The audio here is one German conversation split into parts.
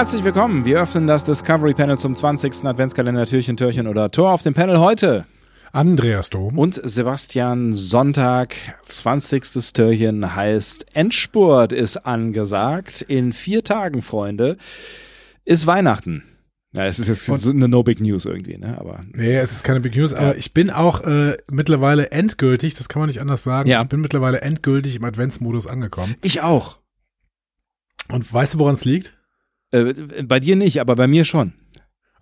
Herzlich willkommen. Wir öffnen das Discovery Panel zum 20. Adventskalender Türchen, Türchen oder Tor auf dem Panel heute. Andreas Dom. Und Sebastian Sonntag, 20. Türchen heißt Endspurt ist angesagt. In vier Tagen, Freunde, ist Weihnachten. Ja, es ist jetzt Und- eine No Big News irgendwie, ne? Aber Nee, es ist keine Big News, aber ich bin auch äh, mittlerweile endgültig, das kann man nicht anders sagen, Ja. ich bin mittlerweile endgültig im Adventsmodus angekommen. ich auch. Und weißt du, woran es liegt? Äh, bei dir nicht, aber bei mir schon.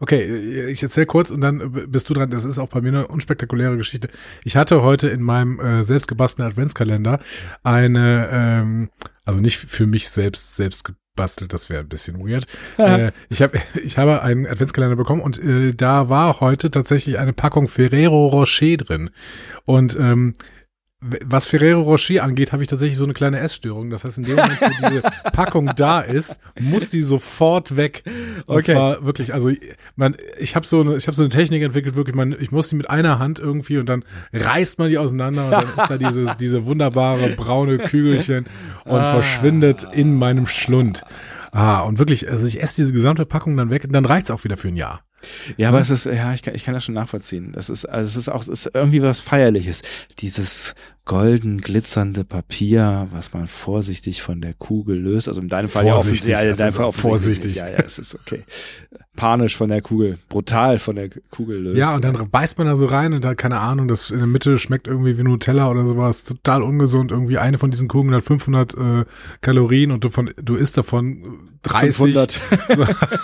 Okay, ich erzähle kurz und dann bist du dran. Das ist auch bei mir eine unspektakuläre Geschichte. Ich hatte heute in meinem äh, selbstgebastelten Adventskalender eine, ähm, also nicht für mich selbst selbst gebastelt, das wäre ein bisschen weird. äh, ich habe ich habe einen Adventskalender bekommen und äh, da war heute tatsächlich eine Packung Ferrero Rocher drin. Und ähm, was Ferrero Rocher angeht, habe ich tatsächlich so eine kleine Essstörung. Das heißt, in dem Moment, wo diese Packung da ist, muss die sofort weg. Und Okay. zwar wirklich, also man, ich habe so eine, ich habe so eine Technik entwickelt, wirklich, man, ich muss die mit einer Hand irgendwie und dann reißt man die auseinander und dann ist da dieses, diese wunderbare braune Kügelchen und verschwindet in meinem Schlund. Ah, und wirklich, also ich esse diese gesamte Packung dann weg und dann reicht's auch wieder für ein Jahr. Ja, aber es ist, ja, ich kann, ich kann das schon nachvollziehen. Das ist, also es ist auch, es ist irgendwie was Feierliches. Dieses golden glitzernde Papier, was man vorsichtig von der Kugel löst. Also in deinem Fall ja Vorsichtig, offensichtlich. Ja, in deinem Fall auch vorsichtig. Ja, ja, es ist okay. Panisch von der Kugel, brutal von der Kugel löst. Ja, und dann beißt man da so rein und da, keine Ahnung, das in der Mitte schmeckt irgendwie wie Nutella oder sowas, total ungesund. Irgendwie eine von diesen Kugeln hat 500 äh, Kalorien und du, von, du isst davon 30. 500.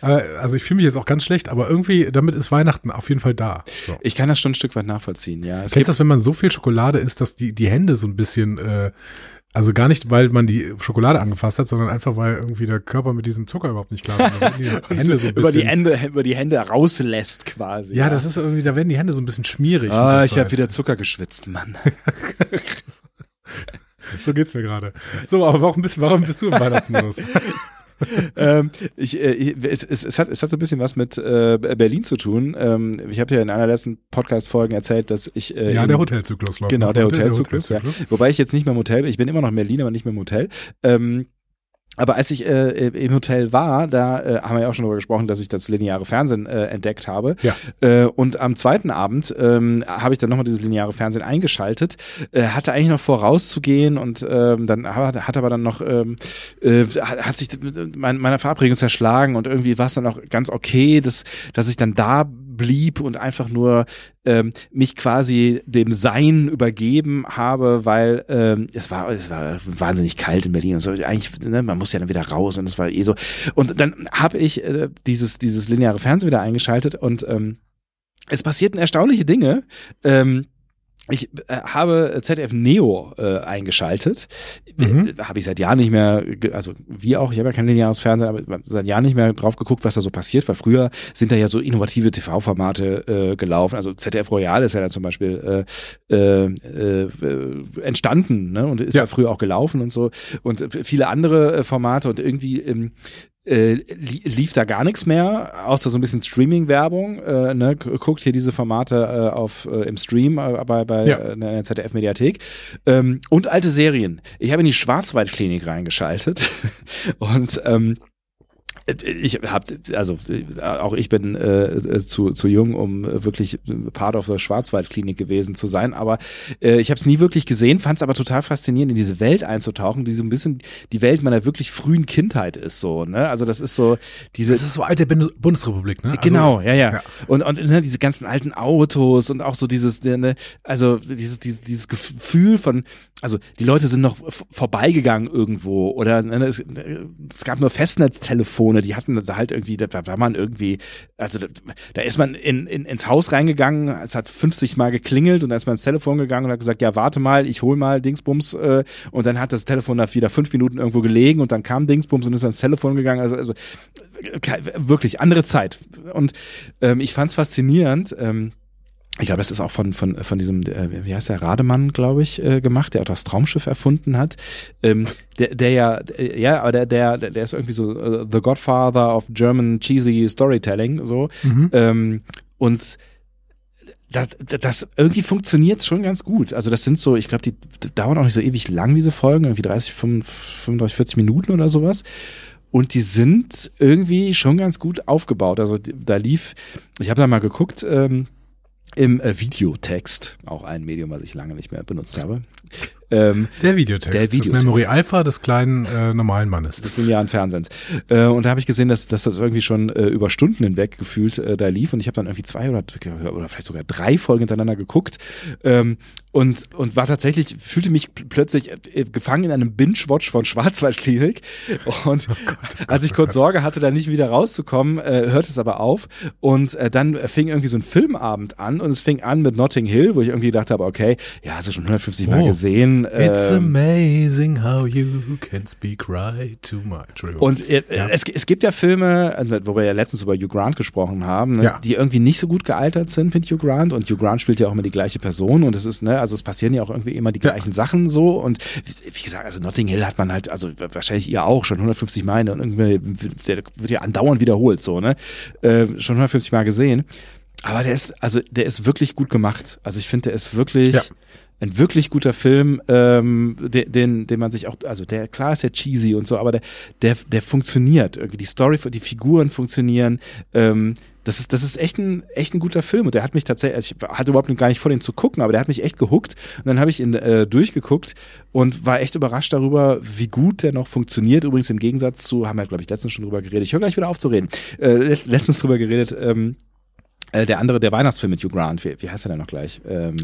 Also ich fühle mich jetzt auch ganz schlecht, aber irgendwie, damit ist Weihnachten auf jeden Fall da. So. Ich kann das schon ein Stück weit nachvollziehen, ja. Es Kennst du das, wenn man so viel Schokolade isst, dass die, die Hände so ein bisschen, äh, also gar nicht, weil man die Schokolade angefasst hat, sondern einfach, weil irgendwie der Körper mit diesem Zucker überhaupt nicht klar ist. Die Hände so ein über die Hände, über die Hände rauslässt quasi. Ja, das ist irgendwie, da werden die Hände so ein bisschen schmierig. Ah, ich habe wieder Zucker geschwitzt, Mann. So geht's mir gerade. So, aber warum bist, warum bist du im Weihnachtsmodus? ähm, ich, äh, ich, es, es, es, hat, es hat so ein bisschen was mit äh, Berlin zu tun. Ähm, ich habe ja in einer der letzten Podcast-Folgen erzählt, dass ich äh, ja, der Hotelzyklus läuft. Genau, noch. der Hotelzyklus, ja. Wobei ich jetzt nicht mehr im Hotel bin. Ich bin immer noch in Berlin, aber nicht mehr im Hotel. Ähm, aber als ich äh, im Hotel war, da äh, haben wir ja auch schon darüber gesprochen, dass ich das lineare Fernsehen äh, entdeckt habe. Ja. Äh, und am zweiten Abend ähm, habe ich dann nochmal dieses lineare Fernsehen eingeschaltet, äh, hatte eigentlich noch vor rauszugehen und ähm, dann hat, hat aber dann noch, ähm, äh, hat, sich mein, meiner Verabredung zerschlagen und irgendwie war es dann auch ganz okay, dass, dass ich dann da blieb und einfach nur ähm, mich quasi dem Sein übergeben habe, weil ähm, es war es war wahnsinnig kalt in Berlin und so eigentlich ne, man muss ja dann wieder raus und es war eh so und dann habe ich äh, dieses dieses lineare Fernsehen wieder eingeschaltet und ähm, es passierten erstaunliche Dinge. Ähm, ich äh, habe ZDF Neo äh, eingeschaltet. Mhm. Äh, Habe ich seit Jahren nicht mehr, also wie auch, ich habe ja kein lineares Fernsehen, aber seit Jahren nicht mehr drauf geguckt, was da so passiert, weil früher sind da ja so innovative TV-Formate äh, gelaufen. Also ZDF Royal ist ja dann zum Beispiel äh, äh, äh, entstanden ne? und ist ja. Ja. früher auch gelaufen und so. Und viele andere äh, Formate und irgendwie ähm, äh, li lief da gar nichts mehr, außer so ein bisschen Streaming-Werbung. Äh, ne? Guckt hier diese Formate äh, auf äh, im Stream äh, bei, bei Ja. äh, in der ZDF-Mediathek. Ähm, und alte Serien. Ich habe in die Schwarzwaldklinik reingeschaltet und ähm, ich habe also auch ich bin äh, zu zu jung, um wirklich Part of the Schwarzwaldklinik gewesen zu sein, aber äh, ich habe es nie wirklich gesehen, fand es aber total faszinierend, in diese Welt einzutauchen, die so ein bisschen die Welt meiner wirklich frühen Kindheit ist so, ne? Also das ist so diese Das ist so alte Bundes- Bundesrepublik, ne? Also, Genau, ja, ja. ja. Und, und ne, diese ganzen alten Autos und auch so dieses, ne, also dieses, dieses, dieses Gefühl von, also die Leute sind noch vorbeigegangen irgendwo oder ne, es, es gab nur Festnetztelefone Telefone, die hatten da halt irgendwie, da war man irgendwie, also da, da ist man in, in, ins Haus reingegangen, es hat 50 Mal geklingelt und dann ist man ins Telefon gegangen und hat gesagt, ja, warte mal, ich hol mal Dingsbums äh, und dann hat das Telefon da wieder fünf Minuten irgendwo gelegen und dann kam Dingsbums und ist ans Telefon gegangen. Also, also wirklich andere Zeit. Und ähm, ich fand es faszinierend. Ähm, ich glaube, das ist auch von, von, von diesem, äh, wie heißt der, Rademann, glaube ich, äh, gemacht, der auch das Traumschiff erfunden hat. Ähm, der, der ja, äh, ja, aber der, der, der ist irgendwie so uh, The Godfather of German Cheesy Storytelling, so. Mhm. Ähm, und das, das irgendwie funktioniert schon ganz gut. Also das sind so, ich glaube, die dauern auch nicht so ewig lang, diese Folgen, irgendwie 30, 35, 40 Minuten oder sowas. Und die sind irgendwie schon ganz gut aufgebaut. Also da lief, ich habe da mal geguckt, ähm, im äh, Videotext, auch ein Medium, was ich lange nicht mehr benutzt habe. Ähm, der Videotext, der Videotext. das Memory Alpha des kleinen äh, normalen Mannes. Das sind ja ein Fernsehens. Äh, und da habe ich gesehen, dass, dass das irgendwie schon äh, über Stunden hinweg gefühlt äh, da lief. Und ich habe dann irgendwie zwei oder, oder vielleicht sogar drei Folgen hintereinander geguckt. Ähm, und, und war tatsächlich, fühlte mich plötzlich äh, gefangen in einem Binge-Watch von Schwarzwaldklinik. Und oh Gott, oh Gott, als ich oh kurz Sorge hatte, da nicht wieder rauszukommen, äh, hört es aber auf. Und äh, dann fing irgendwie so ein Filmabend an und es fing an mit Notting Hill, wo ich irgendwie gedacht habe, okay, ja, hast du schon 150 Mal oh. gesehen. It's ähm, amazing how you can speak right to my true. Und äh, ja. es, es gibt ja Filme, äh, wo wir ja letztens über Hugh Grant gesprochen haben, ne, ja. die irgendwie nicht so gut gealtert sind mit Hugh Grant. Und Hugh Grant spielt ja auch immer die gleiche Person und es ist, ne, also es passieren ja auch irgendwie immer die gleichen ja. Sachen so. Und wie gesagt, also Notting Hill hat man halt, also wahrscheinlich ihr auch schon 150 Mal und irgendwie, der wird ja andauernd wiederholt, so, ne? Äh, schon 150 Mal gesehen. Aber der ist, also der ist wirklich gut gemacht. Also ich finde, der ist wirklich. Ja ein wirklich guter Film, ähm, den, den, den man sich auch, also der, klar ist der cheesy und so, aber der, der, der funktioniert. Irgendwie die Story, die Figuren funktionieren. Ähm, das ist, das ist echt ein, echt ein guter Film und der hat mich tatsächlich, also ich hatte überhaupt gar nicht vor, den zu gucken, aber der hat mich echt gehuckt und dann habe ich ihn äh, durchgeguckt und war echt überrascht darüber, wie gut der noch funktioniert. Übrigens im Gegensatz zu, haben wir, glaube ich, letztens schon drüber geredet. Ich höre gleich wieder auf zu reden. Äh, letztens drüber geredet, ähm, äh, der andere, der Weihnachtsfilm mit Hugh Grant, wie, wie heißt er denn noch gleich? Ähm,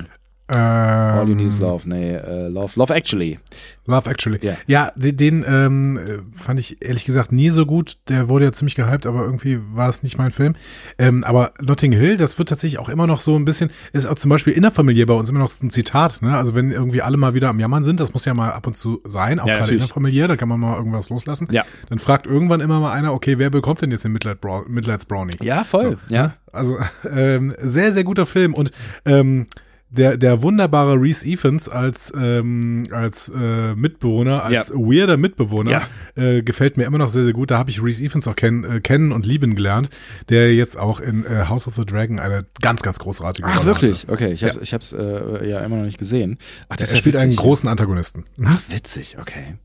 ähm, All You Need Is Love, nee, uh, Love, Love Actually. Love Actually. Ja, ja den, den ähm, fand ich ehrlich gesagt nie so gut. Der wurde ja ziemlich gehypt, aber irgendwie war es nicht mein Film. Ähm, aber Notting Hill, das wird tatsächlich auch immer noch so ein bisschen, ist auch zum Beispiel innerfamiliär bei uns immer noch ein Zitat, ne? Also wenn irgendwie alle mal wieder am Jammern sind, das muss ja mal ab und zu sein, auch ja, gerade innerfamiliär, da kann man mal irgendwas loslassen. Ja. Dann fragt irgendwann immer mal einer, okay, wer bekommt denn jetzt den Mitleid Mitleidsbrownie? Ja, voll. So, ja. Ne? Also ähm, sehr, sehr guter Film und ähm, der, der wunderbare Reese Evans als, ähm, als äh, Mitbewohner, als ja. weirder Mitbewohner, ja. äh, gefällt mir immer noch sehr, sehr gut. Da habe ich Reese Evans auch kenn, äh, kennen und lieben gelernt, der jetzt auch in äh, House of the Dragon eine ganz, ganz großartige Ach, Rolle wirklich? Hatte. Okay, ich habe ja. ich hab's äh, ja immer noch nicht gesehen. Ach, das er spielt witzig. einen großen Antagonisten. Ach, witzig, okay.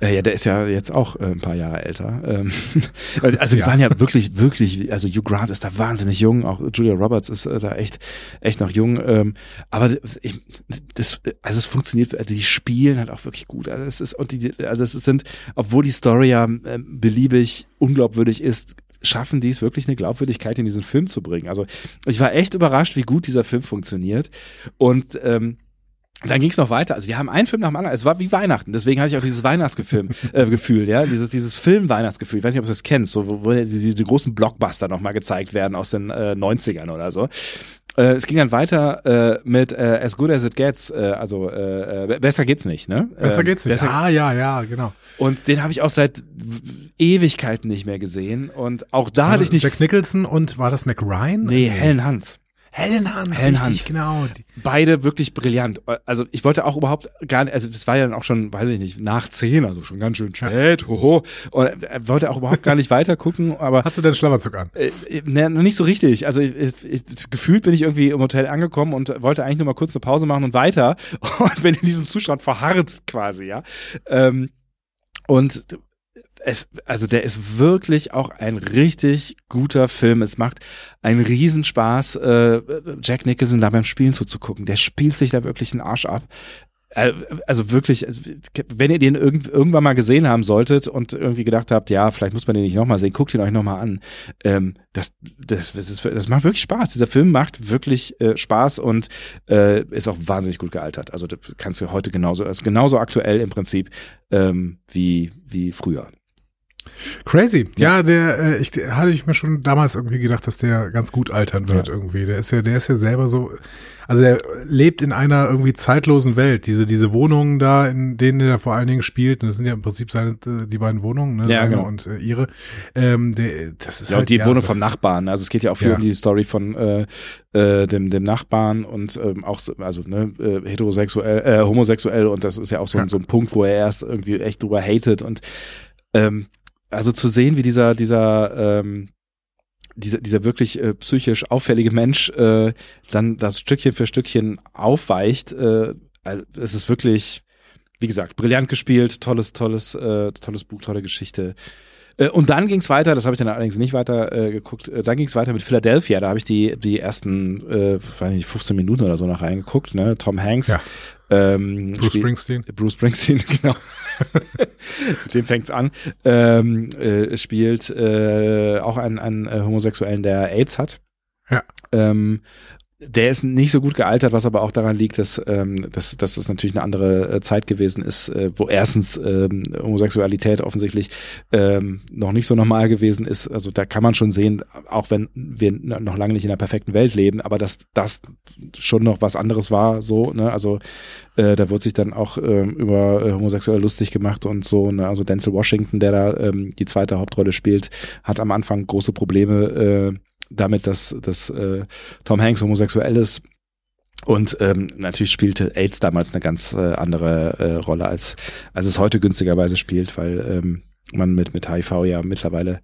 Äh, ja, der ist ja jetzt auch äh, ein paar Jahre älter. Ähm, also die waren ja wirklich, wirklich, also Hugh Grant ist da wahnsinnig jung, auch Julia Roberts ist äh, da echt, echt noch jung. Ähm, aber ich, das, also es funktioniert, also die spielen halt auch wirklich gut. Also es ist, und die, also es sind, obwohl die Story ja äh, beliebig unglaubwürdig ist, schaffen die es wirklich eine Glaubwürdigkeit in diesen Film zu bringen. Also ich war echt überrascht, wie gut dieser Film funktioniert. Und ähm, dann ging es noch weiter. Also die haben einen Film nach dem anderen. Es war wie Weihnachten. Deswegen hatte ich auch dieses Weihnachtsgefühl, äh, ja, dieses dieses Film-Weihnachtsgefühl. Ich weiß nicht, ob du das kennst, so wo, wo die, die großen Blockbuster nochmal gezeigt werden aus den äh, 90ern oder so. Äh, es ging dann weiter äh, mit äh, As Good As It Gets, äh, also äh, äh besser geht's nicht, ne? Besser ähm, geht's nicht. Besser ah, ja, ja, genau. Und den habe ich auch seit Ewigkeiten nicht mehr gesehen. Und auch da hatte ich nicht. Jack Nicholson und war das McRyan? Nee, Helen Hunt. Helen Hunt, Helen richtig, Hunt. genau. Beide wirklich brillant. Also ich wollte auch überhaupt gar nicht, also es war ja dann auch schon, weiß ich nicht, nach zehn, also schon ganz schön spät, hoho. Und er wollte auch überhaupt gar nicht weiter gucken, aber. Hast du deinen Schlafanzug an? Äh, ne, nicht so richtig. Also ich, ich, gefühlt bin ich irgendwie im Hotel angekommen und wollte eigentlich nur mal kurz eine Pause machen und weiter und bin in diesem Zustand verharrt quasi, ja. Ähm, und es, also der ist wirklich auch ein richtig guter Film. Es macht einen Riesenspaß, äh, Jack Nicholson da beim Spielen zuzugucken. Der spielt sich da wirklich einen Arsch ab. Äh, also wirklich, also wenn ihr den irgend, irgendwann mal gesehen haben solltet und irgendwie gedacht habt, ja, vielleicht muss man den nicht nochmal sehen, guckt ihn euch nochmal an. Ähm, das, das, das, ist, das macht wirklich Spaß. Dieser Film macht wirklich äh, Spaß und äh, ist auch wahnsinnig gut gealtert. Also das kannst du heute genauso, ist genauso aktuell im Prinzip ähm, wie, wie früher. Crazy. Ja, der, äh, ich hatte ich mir schon damals irgendwie gedacht, dass der ganz gut altern wird Ja. irgendwie. Der ist ja, der ist ja selber so, also der lebt in einer irgendwie zeitlosen Welt. Diese, diese Wohnungen da, in denen er vor allen Dingen spielt, und das sind ja im Prinzip seine, die beiden Wohnungen, ne, Ja, seine genau. und äh, ihre. Ähm, der, das ist Ja, halt, und die Wohnung das- vom Nachbarn. Also es geht ja auch viel Ja. um die Story von äh, äh, dem, dem Nachbarn und ähm, auch, so- also ne, äh, heterosexuell, äh, homosexuell und das ist ja auch so, ein Ja. so ein Punkt, wo er erst irgendwie echt drüber hatet und ähm, also zu sehen, wie dieser, dieser, ähm, dieser, dieser wirklich äh, psychisch auffällige Mensch äh, dann das Stückchen für Stückchen aufweicht, äh, also es ist wirklich, wie gesagt, brillant gespielt, tolles, tolles, äh, tolles Buch, tolle Geschichte. Äh, Und dann ging's weiter, das habe ich dann allerdings nicht weiter äh, geguckt, äh, dann ging's weiter mit Philadelphia, da habe ich die, die ersten, äh, weiß nicht, 15 Minuten oder so noch reingeguckt, ne? Tom Hanks. Ja. Ähm, Bruce Springsteen. Bruce Springsteen, genau. Mit dem fängt's an. Ähm, äh, spielt äh, auch einen, einen äh, Homosexuellen, der AIDS hat. Ja. Ähm, der ist nicht so gut gealtert, was aber auch daran liegt, dass, ähm, dass, dass das natürlich eine andere äh, Zeit gewesen ist, äh, wo erstens ähm, Homosexualität offensichtlich ähm, noch nicht so normal gewesen ist. Also da kann man schon sehen, auch wenn wir noch lange nicht in einer perfekten Welt leben, aber dass das schon noch was anderes war, so, ne? Also äh, da wurde sich dann auch ähm, über äh, Homosexuelle lustig gemacht und so, ne? Also Denzel Washington, der da ähm, die zweite Hauptrolle spielt, hat am Anfang große Probleme äh, damit, dass, dass äh, Tom Hanks homosexuell ist. Und ähm, natürlich spielte AIDS damals eine ganz äh, andere äh, Rolle, als, als es heute günstigerweise spielt, weil ähm, man mit, mit HIV ja mittlerweile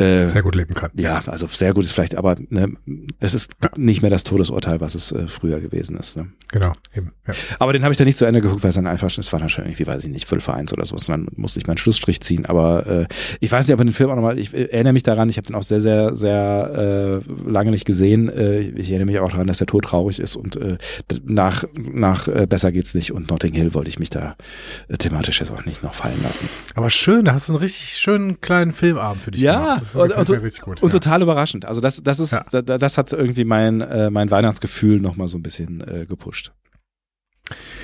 äh, Sehr gut leben kann. ja, also sehr gut ist vielleicht, aber ne, es ist nicht mehr das Todesurteil, was es äh, früher gewesen ist. Ne? Genau, eben. Ja. Aber den habe ich dann nicht zu Ende geguckt, weil es dann einfach, es war dann schon irgendwie, weiß ich nicht, Viertel vor eins oder so, und dann musste ich meinen Schlussstrich ziehen. Aber äh, ich weiß nicht, ob man den Film auch nochmal, ich äh, erinnere mich daran, ich habe den auch sehr, sehr, sehr äh, lange nicht gesehen. Äh, ich erinnere mich auch daran, dass der Tod traurig ist und äh, nach, nach äh, Besser geht's nicht und Notting Hill wollte ich mich da äh, thematisch jetzt auch nicht noch fallen lassen. Aber schön, da hast du einen richtig schönen kleinen Filmabend für dich Ja, gemacht. Das und, und, mir richtig gut. und ja. total überraschend. Also das, das ist, Ja. da, das hat irgendwie mein, äh, mein Weihnachtsgefühl nochmal so ein bisschen äh, gepusht.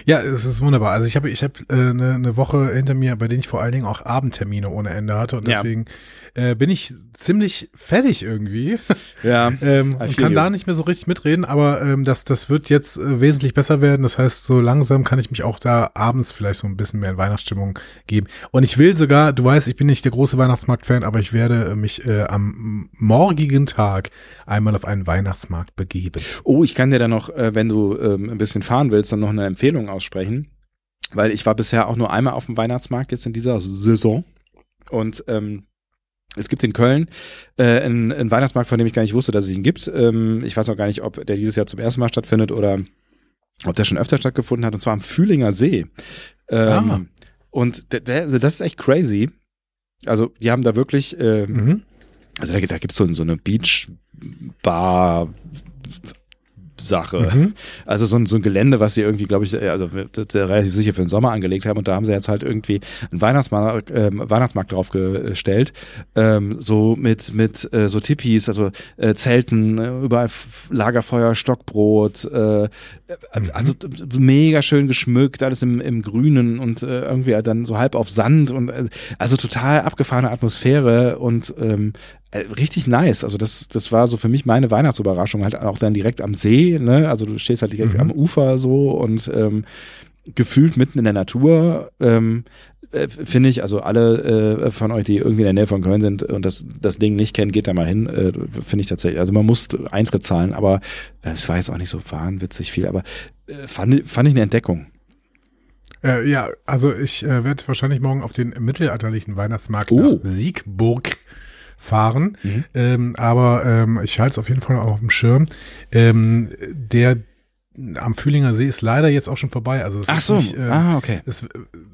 Ja, es ist wunderbar. Also ich habe ich habe äh, eine, eine Woche hinter mir, bei denen ich vor allen Dingen auch Abendtermine ohne Ende hatte und Ja. deswegen äh, bin ich ziemlich fertig irgendwie Ja. ähm, und kann you. da nicht mehr so richtig mitreden, aber ähm, das das wird jetzt äh, wesentlich besser werden. Das heißt, so langsam kann ich mich auch da abends vielleicht so ein bisschen mehr in Weihnachtsstimmung geben. Und ich will sogar, du weißt, ich bin nicht der große Weihnachtsmarkt-Fan, aber ich werde äh, mich äh, am morgigen Tag einmal auf einen Weihnachtsmarkt begeben. Oh, ich kann dir da noch, äh, wenn du ähm, ein bisschen fahren willst, dann noch eine Empfehlung aussprechen. Weil ich war bisher auch nur einmal auf dem Weihnachtsmarkt jetzt in dieser Saison. Und ähm, es gibt in Köln äh, einen, einen Weihnachtsmarkt, von dem ich gar nicht wusste, dass es ihn gibt. Ähm, ich weiß auch gar nicht, ob der dieses Jahr zum ersten Mal stattfindet oder ob der schon öfter stattgefunden hat, und zwar am Fühlinger See. Ähm, Ah. Und der, der, also das ist echt crazy. Also die haben da wirklich, ähm, Mhm. also da, da gibt's so, so eine Beach-Bar. Sache. Mhm. Also so ein, so ein Gelände, was sie irgendwie, glaube ich, äh, also äh, relativ sicher für den Sommer angelegt haben. Und da haben sie jetzt halt irgendwie einen Weihnachtsmarkt, ähm, Weihnachtsmarkt draufgestellt. Ähm, so mit, mit äh, so Tippis, also äh, Zelten, äh, überall Lagerfeuer, Stockbrot, äh, also t- mega schön geschmückt, alles im, im Grünen und äh, irgendwie halt dann so halb auf Sand und äh, also total abgefahrene Atmosphäre und ähm, äh, richtig nice. Also das, das war so für mich meine Weihnachtsüberraschung, halt auch dann direkt am See, ne? Also du stehst halt direkt Mhm. am Ufer so und ähm, gefühlt mitten in der Natur. Ähm, äh, Finde ich, also alle äh, von euch, die irgendwie in der Nähe von Köln sind und das, das Ding nicht kennen, geht da mal hin. Äh, Finde ich tatsächlich. Also man muss Eintritt zahlen, aber äh, es war jetzt auch nicht so wahnwitzig viel, aber äh, fand, fand ich eine Entdeckung. Äh, ja, also ich äh, werde wahrscheinlich morgen auf den mittelalterlichen Weihnachtsmarkt Oh. nach Siegburg fahren. Mhm. Ähm, aber ähm, ich halte es auf jeden Fall auf dem Schirm. Ähm, der am Fühlinger See ist leider jetzt auch schon vorbei. Also es Ach ist so, nicht, äh, ah, okay. es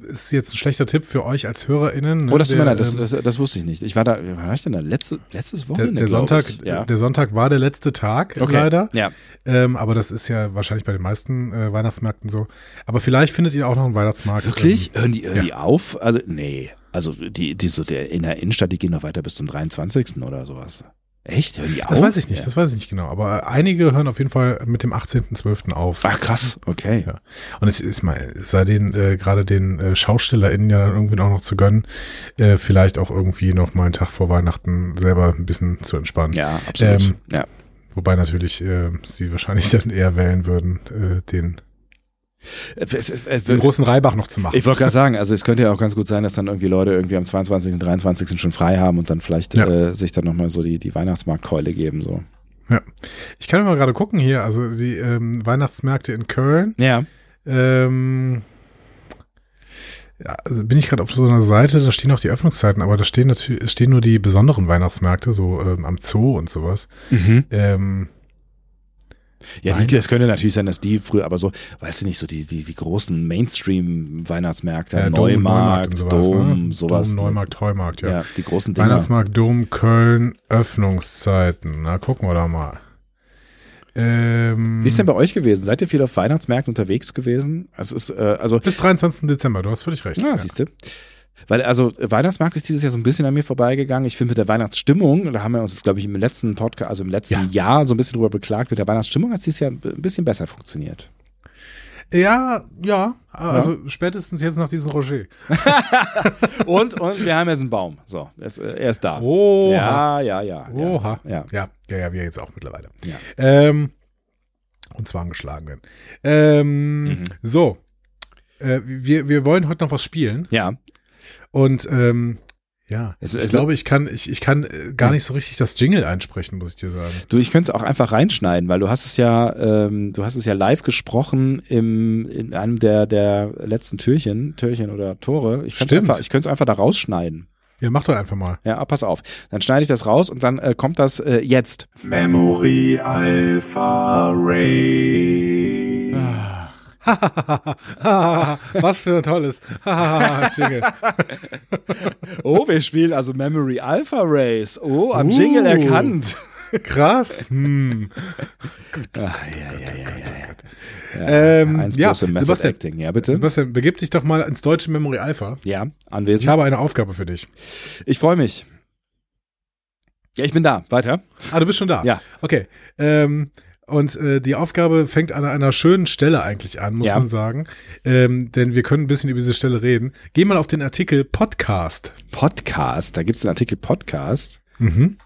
ist jetzt ein schlechter Tipp für euch als HörerInnen. ne? Oh, das tut mir Der, leid, das, ähm, das, das wusste ich nicht. Ich war da, wann war ich denn da? Letzte, letztes der, Wochenende, der glaub Sonntag. Ja. der Sonntag war der letzte Tag Okay. leider. Ja. Ähm, aber das ist ja wahrscheinlich bei den meisten äh, Weihnachtsmärkten so. Aber vielleicht findet ihr auch noch einen Weihnachtsmarkt. Wirklich? Ähm, hören die, hören ja. die auf? Also, nee. Also, die, die so der, in der Innenstadt, die gehen noch weiter bis zum 23. oder sowas. Echt? Hören die auf? Das weiß ich nicht, Ja. das weiß ich nicht genau. Aber einige hören auf jeden Fall mit dem 18.12. auf. Ach krass, okay. Ja. Und es ist mal, es sei den, äh, gerade den äh, SchaustellerInnen ja dann irgendwie auch noch zu gönnen, äh, vielleicht auch irgendwie noch mal einen Tag vor Weihnachten selber ein bisschen zu entspannen. Ja, absolut. Ähm, ja. Wobei natürlich äh, sie wahrscheinlich dann eher wählen würden, äh, den, Es, es, es, den großen Reibach noch zu machen. ich wollte gerade sagen, also es könnte ja auch ganz gut sein, dass dann irgendwie Leute irgendwie am 22., 23. schon frei haben und dann vielleicht Ja. äh, sich dann nochmal so die, die Weihnachtsmarktkeule geben. So. Ja. Ich kann mal gerade gucken hier, also die ähm, Weihnachtsmärkte in Köln. Ja. Ähm, ja, also bin ich gerade auf so einer Seite, da stehen auch die Öffnungszeiten, aber da stehen natürlich stehen nur die besonderen Weihnachtsmärkte, so ähm, am Zoo und sowas. Mhm. Ähm, Ja, die, das könnte natürlich sein, dass die früher, aber so, weißt du nicht, so die, die, die großen Mainstream-Weihnachtsmärkte, äh, Dom, Neumarkt, und Dom, ne? sowas. Dom, Neumarkt, Heumarkt, ja. ja. die großen Dinger. Weihnachtsmarkt, Dom, Köln, Öffnungszeiten. Na, gucken wir da mal. Ähm, Wie ist denn bei euch gewesen? Seid ihr viel auf Weihnachtsmärkten unterwegs gewesen? Es ist, äh, also, bis 23. Dezember, du hast völlig recht. ja, siehst du. Weil, also, Weihnachtsmarkt ist dieses Jahr so ein bisschen an mir vorbeigegangen. Ich finde mit der Weihnachtsstimmung, da haben wir uns, glaube ich, im letzten Podcast, also im letzten Ja. Jahr so ein bisschen drüber beklagt, mit der Weihnachtsstimmung hat es dieses Jahr ein bisschen besser funktioniert. Ja, ja, also spätestens jetzt nach diesem Roger. Und, und wir haben jetzt einen Baum. So, es, äh, er ist da. Oha. Ja, ja, ja. ja. Oha. Ja. Ja, ja, ja, wir jetzt auch mittlerweile. Ja. Ähm, und zwar angeschlagen werden. Ähm, Mhm. So. Äh, wir, wir wollen heute noch was spielen. Ja. Und ähm, ja, Es- ich es- glaube, ich kann, ich, ich kann äh, gar nicht so richtig das Jingle einsprechen, muss ich dir sagen. Du, ich könnte es auch einfach reinschneiden, weil du hast es ja, ähm, du hast es ja live gesprochen im, in einem der, der letzten Türchen, Türchen oder Tore. Ich könnte Stimmt. einfach, ich könnte es einfach da rausschneiden. Ja, mach doch einfach mal. Ja, pass auf. Dann schneide ich das raus und dann äh, kommt das äh, jetzt. Memory Alpha Ray. Was für ein tolles Jingle. Oh, wir spielen also Memory Alpha Race. Oh, am Uh. Jingle erkannt. Krass. Hm. Ah, ja, ja, ja, ja, ja. Ähm, Eins ja, Sebastian. Acting. Ja, bitte. Sebastian, begib dich doch mal ins deutsche Memory Alpha. Ja, Ich anwesend. habe eine Aufgabe für dich. Ich freue mich. Ja, ich bin da. Weiter. Ah, du bist schon da. Ja. Okay. Ähm, und äh, die Aufgabe fängt an einer schönen Stelle eigentlich an, muss Ja. man sagen. Ähm, denn wir können ein bisschen über diese Stelle reden. Geh mal auf den Artikel Podcast. Podcast. Da gibt es einen Artikel Podcast. Mhm.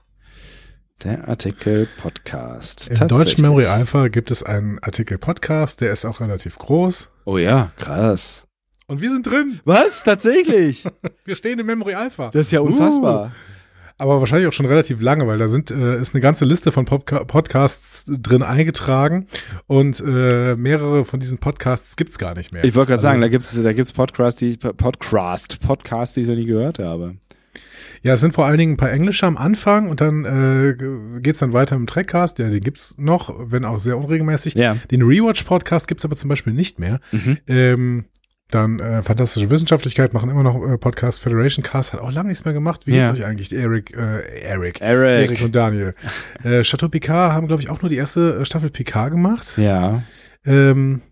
Der Artikel Podcast. Im deutschen Memory Alpha gibt es einen Artikel Podcast, der ist auch relativ groß. Oh ja, krass. Und wir sind drin. Was? Tatsächlich? Wir stehen im Memory Alpha. Das ist ja unfassbar. Aber wahrscheinlich auch schon relativ lange, weil da sind äh, ist eine ganze Liste von Podca Podcasts drin eingetragen und äh, mehrere von diesen Podcasts gibt's gar nicht mehr. Ich wollte gerade Also sagen, da gibt's da gibt's Podcast, die Podcast, Podcast, die ich noch nie gehört habe. Ja, es sind vor allen Dingen ein paar englische am Anfang und dann äh, geht's dann weiter im Trackcast. Ja, den gibt's noch, wenn auch sehr unregelmäßig. Ja. Den Rewatch-Podcast gibt's aber zum Beispiel nicht mehr. Mhm. Ähm, dann äh, Fantastische Wissenschaftlichkeit machen immer noch äh, Podcast. Federation Cast hat auch lange nichts mehr gemacht. Wie Ja. geht's euch eigentlich? Eric, äh, Eric. Eric. Eric und Daniel. äh, Chateau Picard haben, glaube ich, auch nur die erste äh, Staffel Picard gemacht. Ja. Ähm,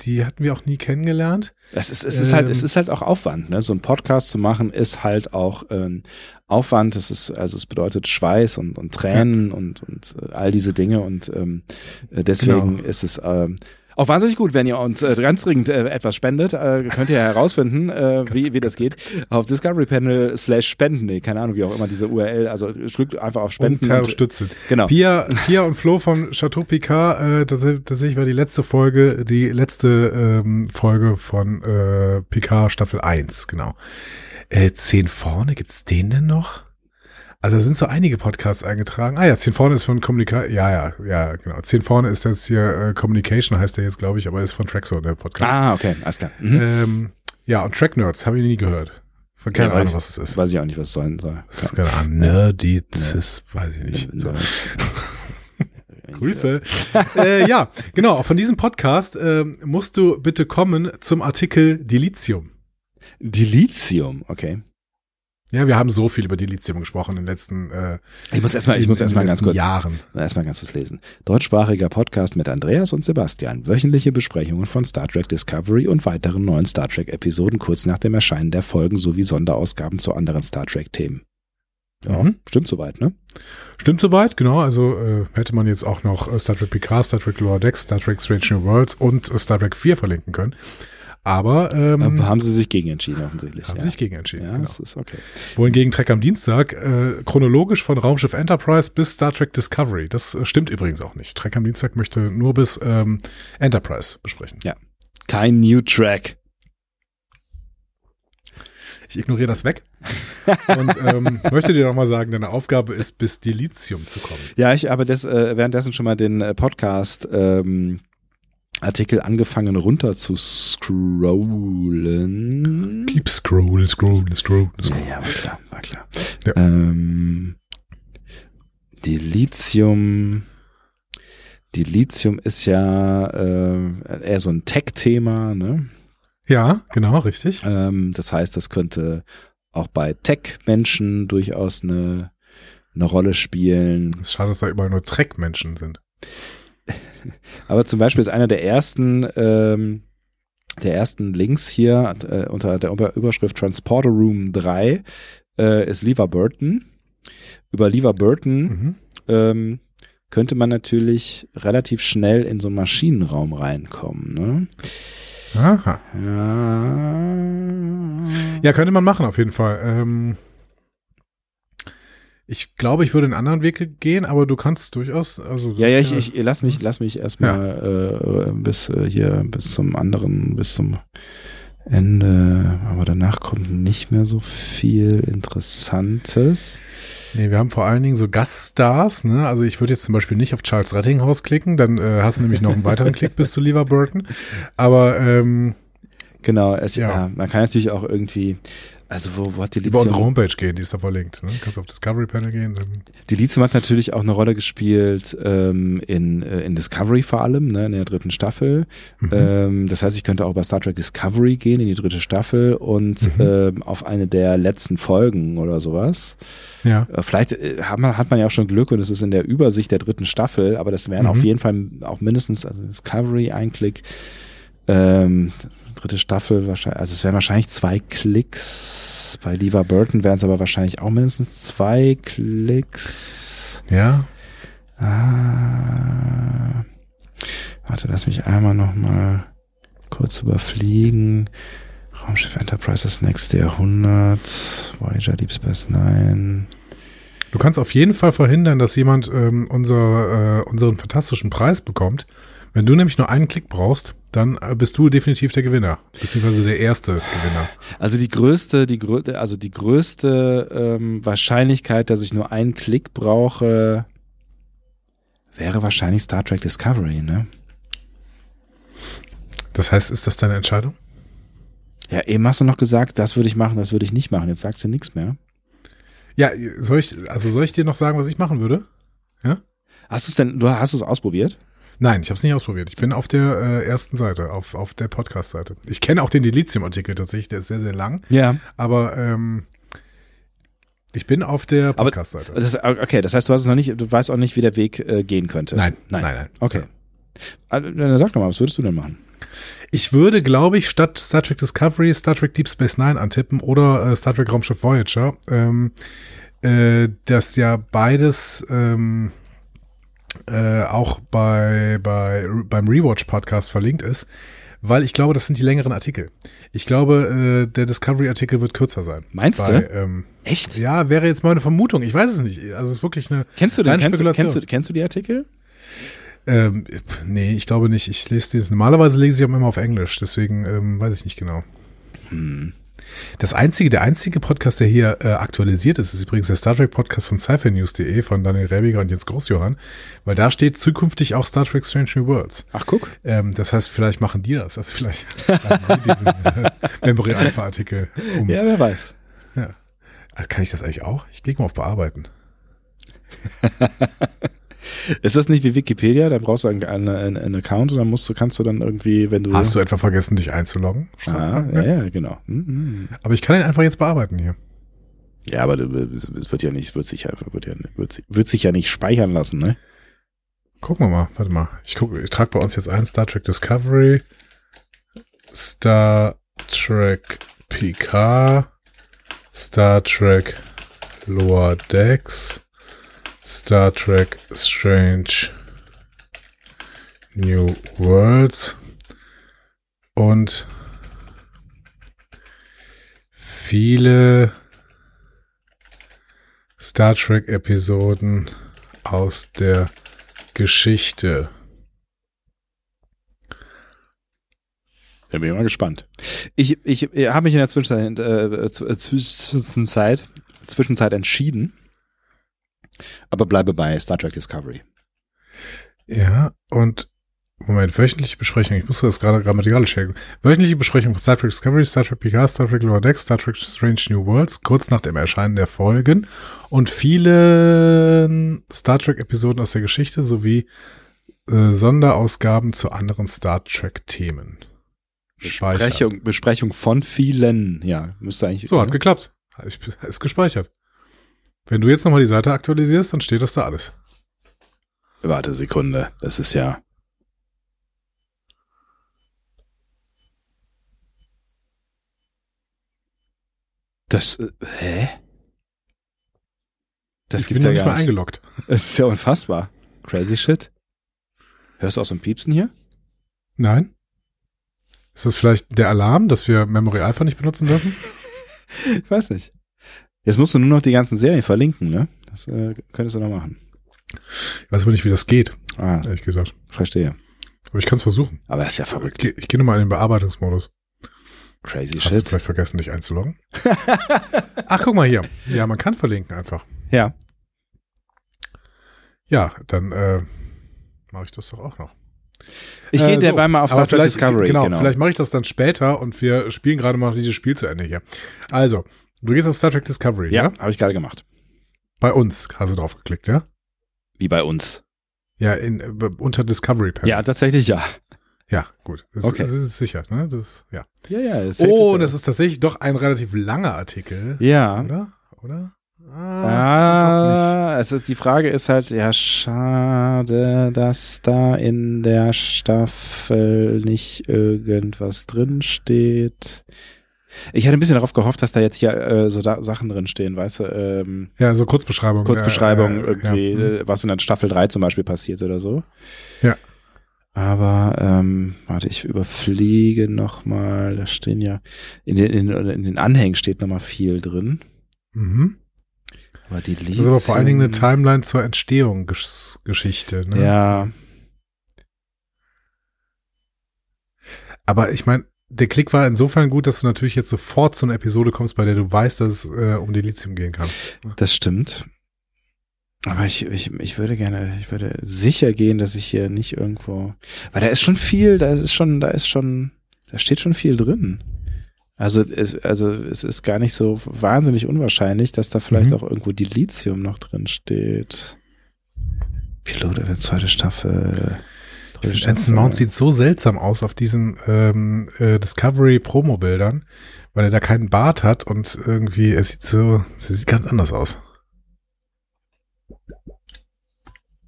die hatten wir auch nie kennengelernt. Es ist, es ist halt, Ähm. es ist halt auch Aufwand, ne? So ein Podcast zu machen ist halt auch ähm, Aufwand. Es ist, also es bedeutet Schweiß und, und Tränen und, und äh, all diese Dinge und ähm, äh, deswegen Genau. ist es ähm, auch wahnsinnig gut, wenn ihr uns äh, ganz dringend äh, etwas spendet. Äh, könnt ihr herausfinden, äh, wie, wie das geht. Auf Discovery Panel slash spenden. Nee, keine Ahnung, wie auch immer diese URL. Also drückt einfach auf Spenden. und- Unterstützen. Genau. Pia, Pia und Flo von Chateau Picard, äh, das, tatsächlich war die letzte Folge, die letzte ähm, Folge von äh, Picard Staffel 1, genau. Äh, zehn vorne, gibt's den denn noch? Also da sind so einige Podcasts eingetragen. Ah ja, zehn vorne ist von Communica, ja, ja, ja, genau. Zehn vorne ist jetzt hier äh, Communication heißt der jetzt, glaube ich, aber ist von Traxo, der Podcast. Ah, okay, alles klar. Mhm. Ähm, ja, und Track Nerds, habe ich nie gehört. Von keine Ja, Ahnung, was es ist. Weiß ich auch nicht, was es sein soll. Das ist keine Ahnung. Nerdizis, weiß ich nicht. So. Grüße. äh, ja, genau. Von diesem Podcast ähm, musst du bitte kommen zum Artikel Dilithium. Dilithium, okay. Ja, wir haben so viel über Dilithium gesprochen in den letzten, äh, Ich muss erstmal, ich muss erstmal ganz kurz. Jahren. Erstmal ganz kurz lesen. Deutschsprachiger Podcast mit Andreas und Sebastian. Wöchentliche Besprechungen von Star Trek Discovery und weiteren neuen Star Trek Episoden kurz nach dem Erscheinen der Folgen sowie Sonderausgaben zu anderen Star Trek Themen. Ja, Mhm. stimmt soweit, ne? Stimmt soweit, genau. Also äh, hätte man jetzt auch noch äh, Star Trek Picard, Star Trek Lower Decks, Star Trek Strange New Worlds und äh, Star Trek 4 verlinken können. Aber ähm, haben sie sich gegen entschieden, offensichtlich. haben ja. sich gegen entschieden. Ja, genau. das ist okay. Wohingegen Trek am Dienstag äh, chronologisch von Raumschiff Enterprise bis Star Trek Discovery. Das äh, stimmt übrigens auch nicht. Trek am Dienstag möchte nur bis ähm, Enterprise besprechen. Ja. Kein New Track. Ich ignoriere das weg und ähm, möchte dir nochmal sagen, deine Aufgabe ist, bis Dilithium zu kommen. Ja, ich habe des, äh, währenddessen schon mal den äh, Podcast ähm, Artikel angefangen runter zu scrollen. Keep scrolling, scrolling, scrolling, Ja, scrolling. ja, war klar, war klar. Ja. Ähm, die Lithium, die Lithium ist ja äh, eher so ein Tech-Thema, ne? Ja, genau, richtig. Ähm, das heißt, das könnte auch bei Tech-Menschen durchaus eine, eine Rolle spielen. Es ist schade, dass da überall nur Trek-Menschen sind. Aber zum Beispiel ist einer der ersten, ähm, der ersten Links hier äh, unter der Über- Überschrift Transporter Room 3 äh, ist Lever Burton. Über Lever Burton Mhm. ähm, könnte man natürlich relativ schnell in so einen Maschinenraum reinkommen. Ne? Aha. Ja. Ja, könnte man machen auf jeden Fall. Ähm, ich glaube, ich würde einen anderen Weg gehen, aber du kannst durchaus, also Ja, ja, ich, ich lass mich, lass mich erstmal äh, bis äh, hier, bis zum anderen, bis zum Ende. Aber danach kommt nicht mehr so viel Interessantes. Nee, wir haben vor allen Dingen so Gaststars, ne? Also ich würde jetzt zum Beispiel nicht auf Charles Rettinghaus klicken, dann äh, hast du nämlich noch einen weiteren Klick bis zu Lever Burton. Aber ähm, Genau, es, Ja. ja. man kann natürlich auch irgendwie, also wo, wo hat die über unsere Homepage gehen, die ist da verlinkt. Ne? Kannst auf Discovery Panel gehen. Dann, die Lithium hat natürlich auch eine Rolle gespielt ähm, in, äh, in Discovery vor allem, ne, in der dritten Staffel. Mhm. Ähm, das heißt, ich könnte auch bei Star Trek Discovery gehen, in die dritte Staffel und Mhm. ähm, auf eine der letzten Folgen oder sowas. ja. Äh, Vielleicht äh, hat man, hat man ja auch schon Glück und es ist in der Übersicht der dritten Staffel, aber das wären Mhm. auf jeden Fall auch mindestens, also Discovery ein Klick, ähm, dritte Staffel wahrscheinlich, also es wären wahrscheinlich zwei Klicks. Bei Lever Burton wären es aber wahrscheinlich auch mindestens zwei Klicks. Ja. Ah, warte, lass mich einmal noch mal kurz überfliegen. Raumschiff Enterprise das nächste Jahrhundert. Voyager Deep Space Nine. Du kannst auf jeden Fall verhindern, dass jemand ähm, unser, äh, unseren fantastischen Preis bekommt. Wenn du nämlich nur einen Klick brauchst, dann äh, bist du definitiv der Gewinner, beziehungsweise der erste Gewinner. Also die größte, die größte, also die größte ähm, Wahrscheinlichkeit, dass ich nur einen Klick brauche, wäre wahrscheinlich Star Trek Discovery, ne? Das heißt, ist das deine Entscheidung? Ja, eben hast du noch gesagt, das würde ich machen, das würde ich nicht machen. Jetzt sagst du nichts mehr. Ja, soll ich, also soll ich dir noch sagen, was ich machen würde? Hast du es denn, du hast du es ausprobiert? Nein, ich habe es nicht ausprobiert. Ich bin auf der äh, ersten Seite, auf, auf der Podcast-Seite. Ich kenne auch den Dilithium-Artikel tatsächlich, der ist sehr, sehr lang. Ja. Aber ähm, ich bin auf der Podcast-Seite. Das, okay, das heißt, du hast es noch nicht, du weißt auch nicht, wie der Weg äh, gehen könnte. Nein, nein, nein, nein. Okay. Also, dann sag doch mal, was würdest du denn machen? Ich würde, glaube ich, statt Star Trek Discovery Star Trek Deep Space Nine antippen oder äh, Star Trek Raumschiff Voyager, ähm, äh, das ja beides ähm, äh, auch bei, bei beim Rewatch Podcast verlinkt ist, weil ich glaube, das sind die längeren Artikel. Ich glaube, äh, der Discovery Artikel wird kürzer sein. Meinst bei, du? Ähm, Echt? ja, wäre jetzt meine Vermutung. Ich weiß es nicht. Also es ist wirklich eine Kennst du den? Kennst kennst, du, kennst du die Artikel? Ähm, nee, ich glaube nicht. Ich lese das. Normalerweise lese ich auch immer auf Englisch, deswegen ähm, weiß ich nicht genau. Das einzige, der einzige Podcast, der hier äh, aktualisiert ist, ist übrigens der Star Trek Podcast von sci von Daniel Rebiger und Jens Großjohann, weil da steht zukünftig auch Star Trek Strange New Worlds. Ach, guck. Ähm, das heißt, vielleicht machen die das, also vielleicht machen die diesen äh, Memory Alpha Artikel um. Ja, wer weiß. Also kann ich das eigentlich auch? Ich klicke mal auf Bearbeiten. Ist das nicht wie Wikipedia? Da brauchst du einen, einen, einen Account und dann musst du, kannst du dann irgendwie, wenn du. Hast du etwa vergessen, dich einzuloggen? Ah, ja, ja, genau. Mhm. Aber ich kann ihn einfach jetzt bearbeiten hier. Ja, aber es wird ja nicht, wird sich ja, wird, ja, wird, wird sich ja nicht speichern lassen, ne? Gucken wir mal, warte mal. Ich gucke, ich trage bei uns jetzt ein Star Trek Discovery, Star Trek PK, Star Trek Lower Decks, Star Trek Strange New Worlds und viele Star Trek Episoden aus der Geschichte. Da bin ich mal gespannt. Ich, ich, ich habe mich in der Zwischenzeit, äh, äh, Zwischenzeit, Zwischenzeit entschieden, aber bleibe bei Star Trek Discovery. Ja, und Moment, wöchentliche Besprechung, ich muss das gerade grammatikalisch hergeben. Wöchentliche Besprechung von Star Trek Discovery, Star Trek Picard, Star Trek Lower Decks, Star Trek Strange New Worlds, kurz nach dem Erscheinen der Folgen und viele Star Trek Episoden aus der Geschichte sowie äh, Sonderausgaben zu anderen Star Trek Themen. Besprechung, Besprechung von vielen, ja, müsste eigentlich. So, hat geklappt. Ich, ist gespeichert. Wenn du jetzt nochmal die Seite aktualisierst, dann steht das da alles. Warte Sekunde, das ist ja. Das, äh, hä? Das ich gibt's bin ja nicht gar nicht. eingeloggt. Das ist ja unfassbar. Crazy shit. Hörst du auch so ein Piepsen hier? Nein? Ist das vielleicht der Alarm, dass wir Memory Alpha nicht benutzen dürfen? Ich weiß nicht. Jetzt musst du nur noch die ganzen Serien verlinken, ne? Das äh, könntest du noch machen. Ich weiß aber nicht, wie das geht, Ah, ehrlich gesagt. verstehe. Aber ich kann es versuchen. Aber das ist ja Ich, verrückt. geh- ich gehe nochmal in den Bearbeitungsmodus. Crazy Hast du shit. vielleicht vergessen, dich einzuloggen? Ach, guck mal hier. Ja, man kann verlinken einfach. Ja. Ja, dann äh, mache ich das doch auch noch. Ich Äh, gehe so. mal auf Star Trek Discovery. Genau, Genau. vielleicht mache ich das dann später und wir spielen gerade mal noch dieses Spiel zu Ende hier. Also, du gehst auf Star Trek Discovery, ja? ja, habe ich gerade gemacht. Bei uns hast du drauf geklickt, ja? Wie bei uns. Ja, in, äh, unter Discovery Panel. Ja, tatsächlich ja. Ja, gut. Das, Okay. das ist sicher, ne? Das, ja. Ja, ja. Oh, das ist tatsächlich doch ein relativ langer Artikel. Ja. Oder? Oder? Ah, Ah, es ist die Frage ist halt, ja, schade, dass da in der Staffel nicht irgendwas drin steht. Ich hatte ein bisschen darauf gehofft, dass da jetzt hier äh, so da Sachen drin stehen, weißt du, ähm, Ja, so Kurzbeschreibung. Kurzbeschreibung äh, äh, irgendwie, Ja. Hm. äh, was in der Staffel 3 zum Beispiel passiert oder so. Ja. Aber, ähm, warte, ich überfliege nochmal, da stehen ja, in den, in, in den Anhängen steht nochmal viel drin. Mhm. Aber die Das ist aber vor allen Dingen eine Timeline zur Entstehungsgeschichte. Ne? Ja, Aber ich meine, der Klick war insofern gut, dass du natürlich jetzt sofort zu einer Episode kommst, bei der du weißt, dass es äh, um Delizium gehen kann. das stimmt. Aber ich, ich, ich würde gerne, ich würde sicher gehen, dass ich hier nicht irgendwo, weil da ist schon viel, da ist schon, da ist schon, da steht schon viel drin. Also, es, also es ist gar nicht so wahnsinnig unwahrscheinlich, dass da vielleicht Mhm. auch irgendwo Dilithium noch drin steht. Pilot der zweite Staffel. Anson Mount sieht so seltsam aus auf diesen ähm, äh, Discovery Promo-Bildern, weil er da keinen Bart hat und irgendwie, er sieht so, er sieht ganz anders aus.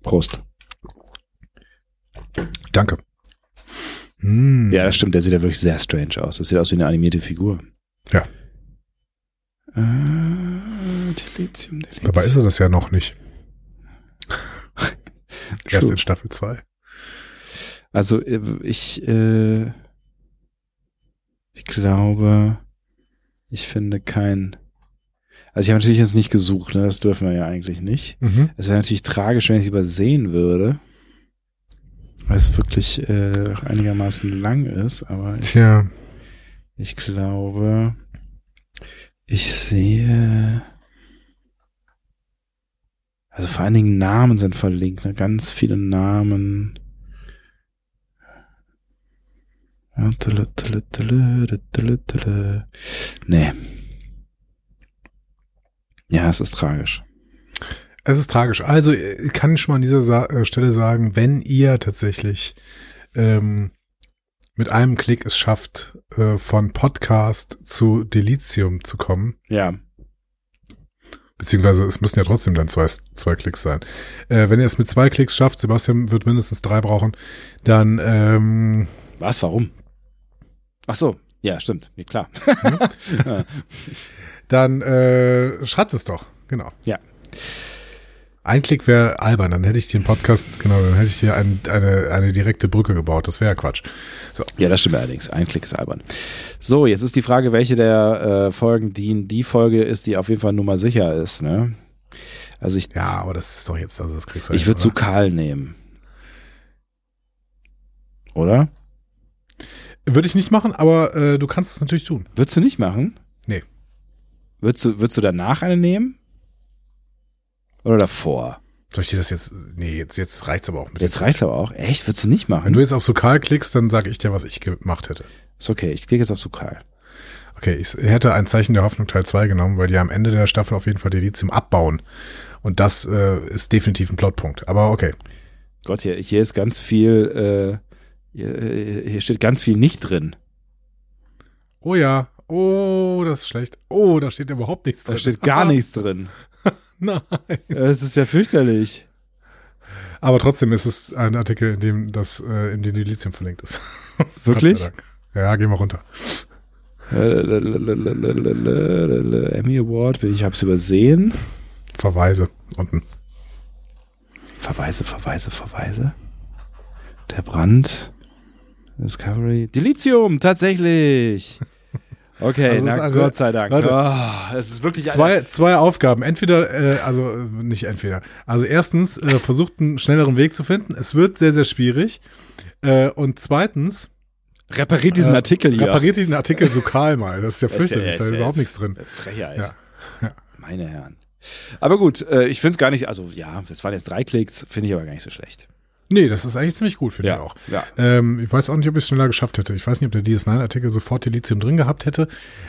Prost. Danke. Hm. Ja, das stimmt, der sieht ja wirklich sehr strange aus. Das sieht aus wie eine animierte Figur. Ja. Äh, Dilithium, Dilithium. Dabei ist er das ja noch nicht. Erst in Staffel 2. Also äh, ich, äh, ich glaube, ich finde kein. Also ich habe natürlich jetzt nicht gesucht, ne? das dürfen wir ja eigentlich nicht. Mhm. Es wäre natürlich tragisch, wenn ich es übersehen würde, weil es wirklich äh, einigermaßen lang ist, aber ich, Tja, ich glaube, ich sehe. Also vor allen Dingen Namen sind verlinkt, ne? ganz viele Namen. Nee. Ja, es ist tragisch. es ist tragisch. Also ich kann schon mal an dieser Sa äh, Stelle sagen, wenn ihr tatsächlich ähm, mit einem Klick es schafft, äh, von Podcast zu Delizium zu kommen, Ja. beziehungsweise es müssen ja trotzdem dann zwei, zwei Klicks sein. Äh, wenn ihr es mit zwei Klicks schafft, Sebastian wird mindestens drei brauchen, dann ähm, Was? Warum? Ach so. Ja, stimmt. Klar. ja. dann äh, schreibt es doch. Genau. Ja. Ein Klick wäre albern, dann hätte ich den Podcast, genau, dann hätte ich hier ein, eine, eine direkte Brücke gebaut. Das wäre ja Quatsch. So. Ja, das stimmt allerdings. Ein Klick ist albern. So, jetzt ist die Frage, welche der äh, Folgen die, die Folge ist, die auf jeden Fall Nummer sicher ist. Ne? Also ich, Ja, aber das ist doch jetzt, also das kriegst du ich würde zu? Karl nehmen. Oder? Würde ich nicht machen, aber äh, du kannst es natürlich tun. Würdest du nicht machen? Nee. Würdest du, würdest du danach eine nehmen? Oder davor? Soll ich dir das jetzt, nee, jetzt, jetzt reicht's aber auch mit Jetzt reicht's aber auch. Echt? Würdest du nicht machen? Wenn du jetzt auf Sokal klickst, dann sage ich dir, was ich gemacht hätte. ist okay, ich klicke jetzt auf Sukal. Okay, ich hätte ein Zeichen der Hoffnung Teil 2 genommen, weil die am Ende der Staffel auf jeden Fall die Lithium abbauen. Und das äh, ist definitiv ein Plotpunkt. Aber okay. Gott, hier, hier ist ganz viel, äh, hier, hier steht ganz viel nicht drin. Oh ja. Oh, das ist schlecht. Oh, da steht überhaupt nichts Da drin. steht gar nichts drin. Nein. Es ist ja fürchterlich. Aber trotzdem ist es ein Artikel, in dem das, äh, in dem die Lithium verlinkt ist. Wirklich? Ja, gehen wir runter. Emmy Award, ich hab's übersehen. Verweise unten. Verweise, Verweise, Verweise. Der Brand. Discovery. Dilithium, tatsächlich. Okay, Also na eine- Gott sei Dank. Leute, oh, es ist wirklich Zwei, zwei Aufgaben. Entweder, äh, also äh, nicht entweder. Also erstens, äh, versucht einen schnelleren Weg zu finden. Es wird sehr, sehr schwierig. Äh, und zweitens, repariert diesen äh, Artikel hier. repariert den Artikel Sokal mal. Das ist ja Das ist ja- fürchterlich. da ist ja- überhaupt nichts drin. Frechheit. Ja. Ja. Meine Herren. Aber gut, äh, ich finde es gar nicht, also ja, das waren jetzt drei Klicks, finde ich aber gar nicht so schlecht. Nee, das ist eigentlich ziemlich gut, finde Ja, ich auch. ja. Ähm, ich weiß auch nicht, ob ich es schneller geschafft hätte. Ich weiß nicht, ob der DS9-Artikel sofort die Lithium drin gehabt hätte.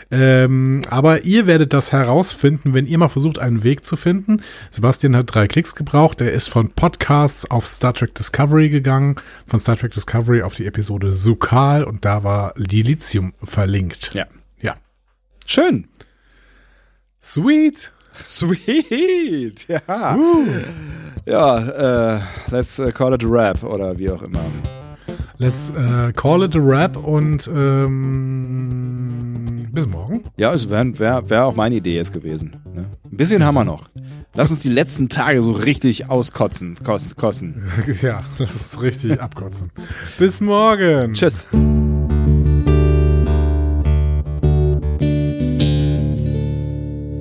Ähm, aber ihr werdet das herausfinden, wenn ihr mal versucht, einen Weg zu finden. Sebastian hat drei Klicks gebraucht. Er ist von Podcasts auf Star Trek Discovery gegangen, von Star Trek Discovery auf die Episode Sukal und da war die Lithium verlinkt. Ja. Ja. Schön. Sweet. Sweet. Ja. Ja, äh, let's äh, call it a rap oder wie auch immer. Let's äh, call it a rap und ähm, bis morgen. Ja, es wäre wär, wär auch meine Idee jetzt gewesen. Ne? Ein bisschen haben wir noch. Lass uns die letzten Tage so richtig auskotzen. Kos, kosten. Ja, das ist richtig abkotzen. Bis morgen. Tschüss.